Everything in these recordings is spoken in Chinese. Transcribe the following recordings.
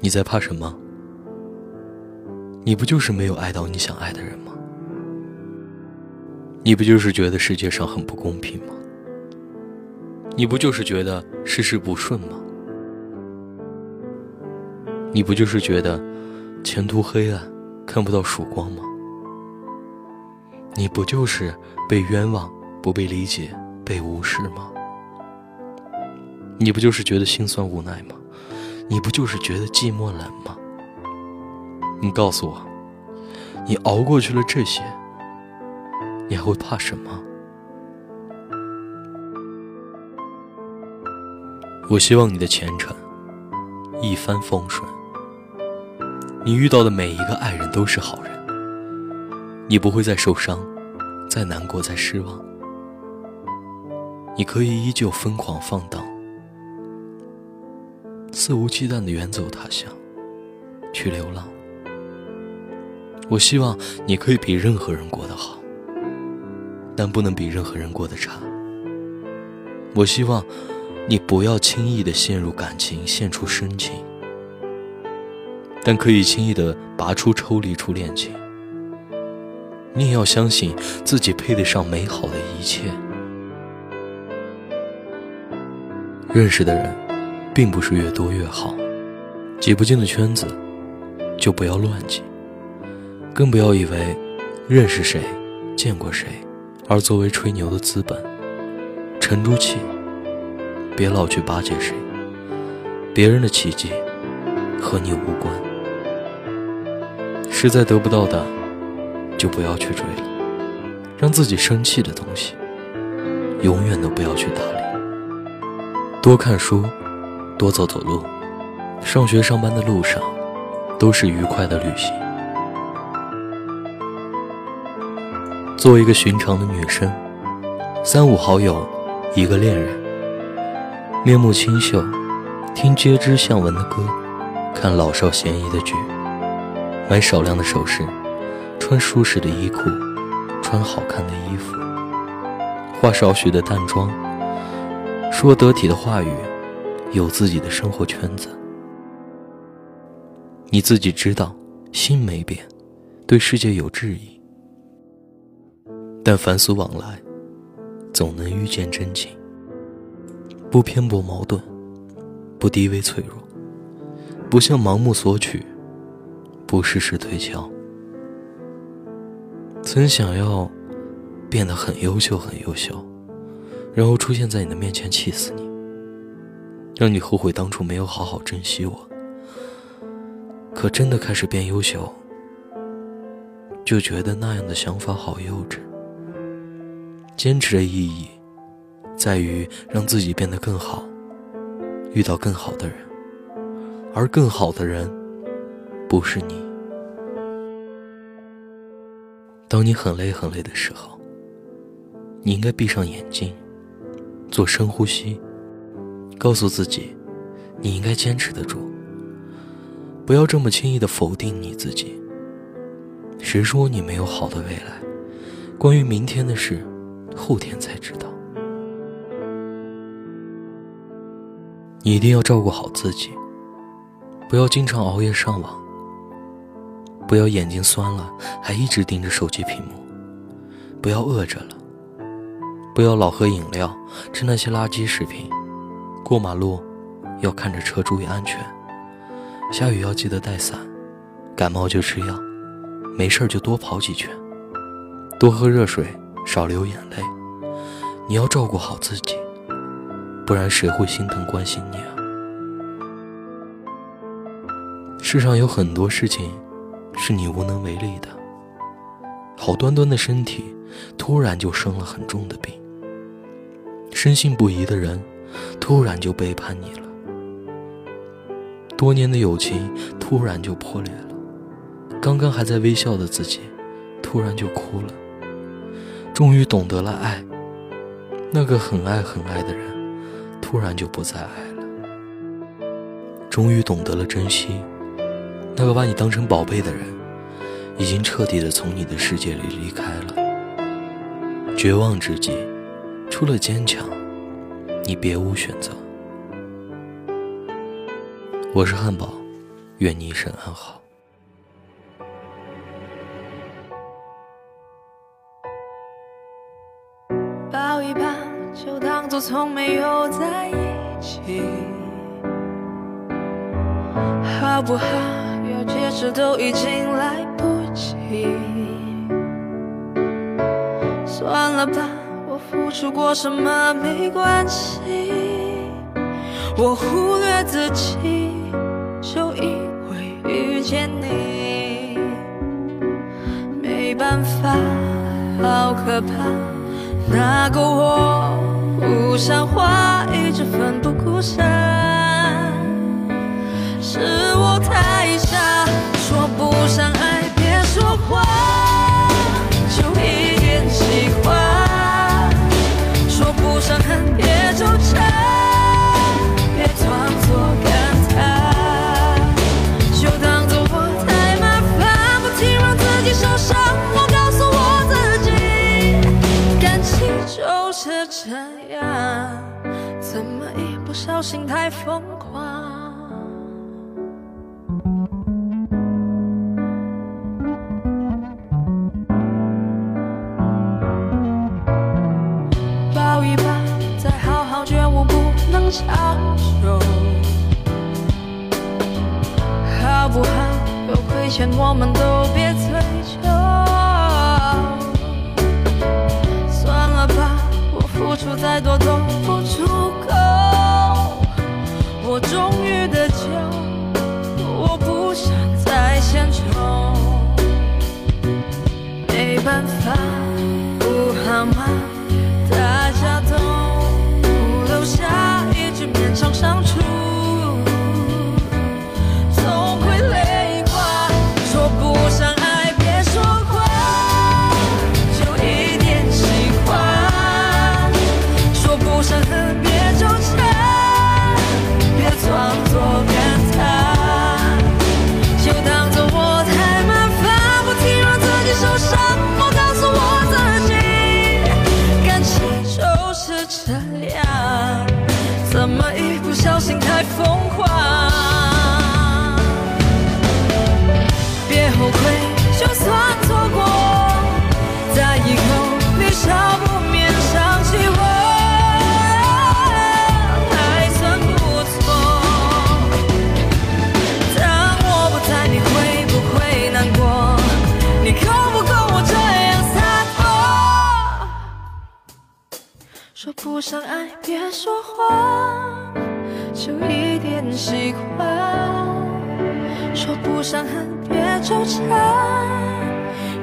你在怕什么？你不就是没有爱到你想爱的人吗？你不就是觉得世界上很不公平吗？你不就是觉得事事不顺吗？你不就是觉得前途黑暗，看不到曙光吗？你不就是被冤枉、不被理解、被无视吗？你不就是觉得心酸无奈吗？你不就是觉得寂寞冷吗？你告诉我，你熬过去了这些，你还会怕什么？我希望你的前程一帆风顺，你遇到的每一个爱人都是好人，你不会再受伤，再难过，再失望，你可以依旧疯狂放荡。肆无忌惮的远走他乡，去流浪。我希望你可以比任何人过得好，但不能比任何人过得差。我希望你不要轻易的陷入感情，献出深情，但可以轻易的拔出、抽离出恋情。你也要相信自己配得上美好的一切。认识的人。并不是越多越好，挤不进的圈子就不要乱挤，更不要以为认识谁、见过谁而作为吹牛的资本。沉住气，别老去巴结谁，别人的奇迹和你无关。实在得不到的，就不要去追了。让自己生气的东西，永远都不要去打理。多看书。多走走路，上学上班的路上，都是愉快的旅行。做一个寻常的女生，三五好友，一个恋人，面目清秀，听皆知向闻的歌，看老少咸宜的剧，买少量的首饰，穿舒适的衣裤，穿好看的衣服，化少许的淡妆，说得体的话语。有自己的生活圈子，你自己知道，心没变，对世界有质疑，但凡俗往来，总能遇见真情。不偏颇矛盾，不低微脆弱，不向盲目索取，不事事推敲。曾想要变得很优秀，很优秀，然后出现在你的面前，气死你。让你后悔当初没有好好珍惜我，可真的开始变优秀，就觉得那样的想法好幼稚。坚持的意义，在于让自己变得更好，遇到更好的人，而更好的人，不是你。当你很累很累的时候，你应该闭上眼睛，做深呼吸。告诉自己，你应该坚持得住，不要这么轻易的否定你自己。谁说你没有好的未来？关于明天的事，后天才知道。你一定要照顾好自己，不要经常熬夜上网，不要眼睛酸了还一直盯着手机屏幕，不要饿着了，不要老喝饮料，吃那些垃圾食品。过马路要看着车，注意安全。下雨要记得带伞，感冒就吃药，没事就多跑几圈，多喝热水，少流眼泪。你要照顾好自己，不然谁会心疼关心你啊？世上有很多事情是你无能为力的。好端端的身体，突然就生了很重的病。深信不疑的人。突然就背叛你了，多年的友情突然就破裂了，刚刚还在微笑的自己，突然就哭了。终于懂得了爱，那个很爱很爱的人，突然就不再爱了。终于懂得了珍惜，那个把你当成宝贝的人，已经彻底的从你的世界里离开了。绝望之际，除了坚强。你别无选择。我是汉堡，愿你一生安好。抱一抱，就当作从没有在一起，好不好？要解释都已经来不及。算了吧，付出过什么没关系，我忽略自己，就因为遇见你。没办法，好可怕，那个我不像话，一直奋不顾身，是小心太疯狂？抱一抱，再好好觉悟不能长久，好不好？有亏欠我们都别走没办法，上爱，别说谎，就一点喜欢。说不上恨，别纠缠，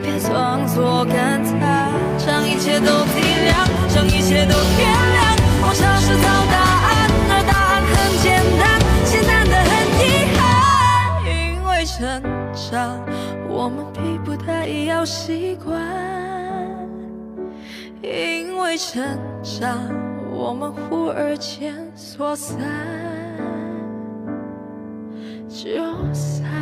别装作感叹，将一切都体谅，将一切都原谅。我尝试找答案，而答案很简单，简单的很遗憾。因为成长，我们逼不得已要习惯；因为成长，我们忽而间说散就散。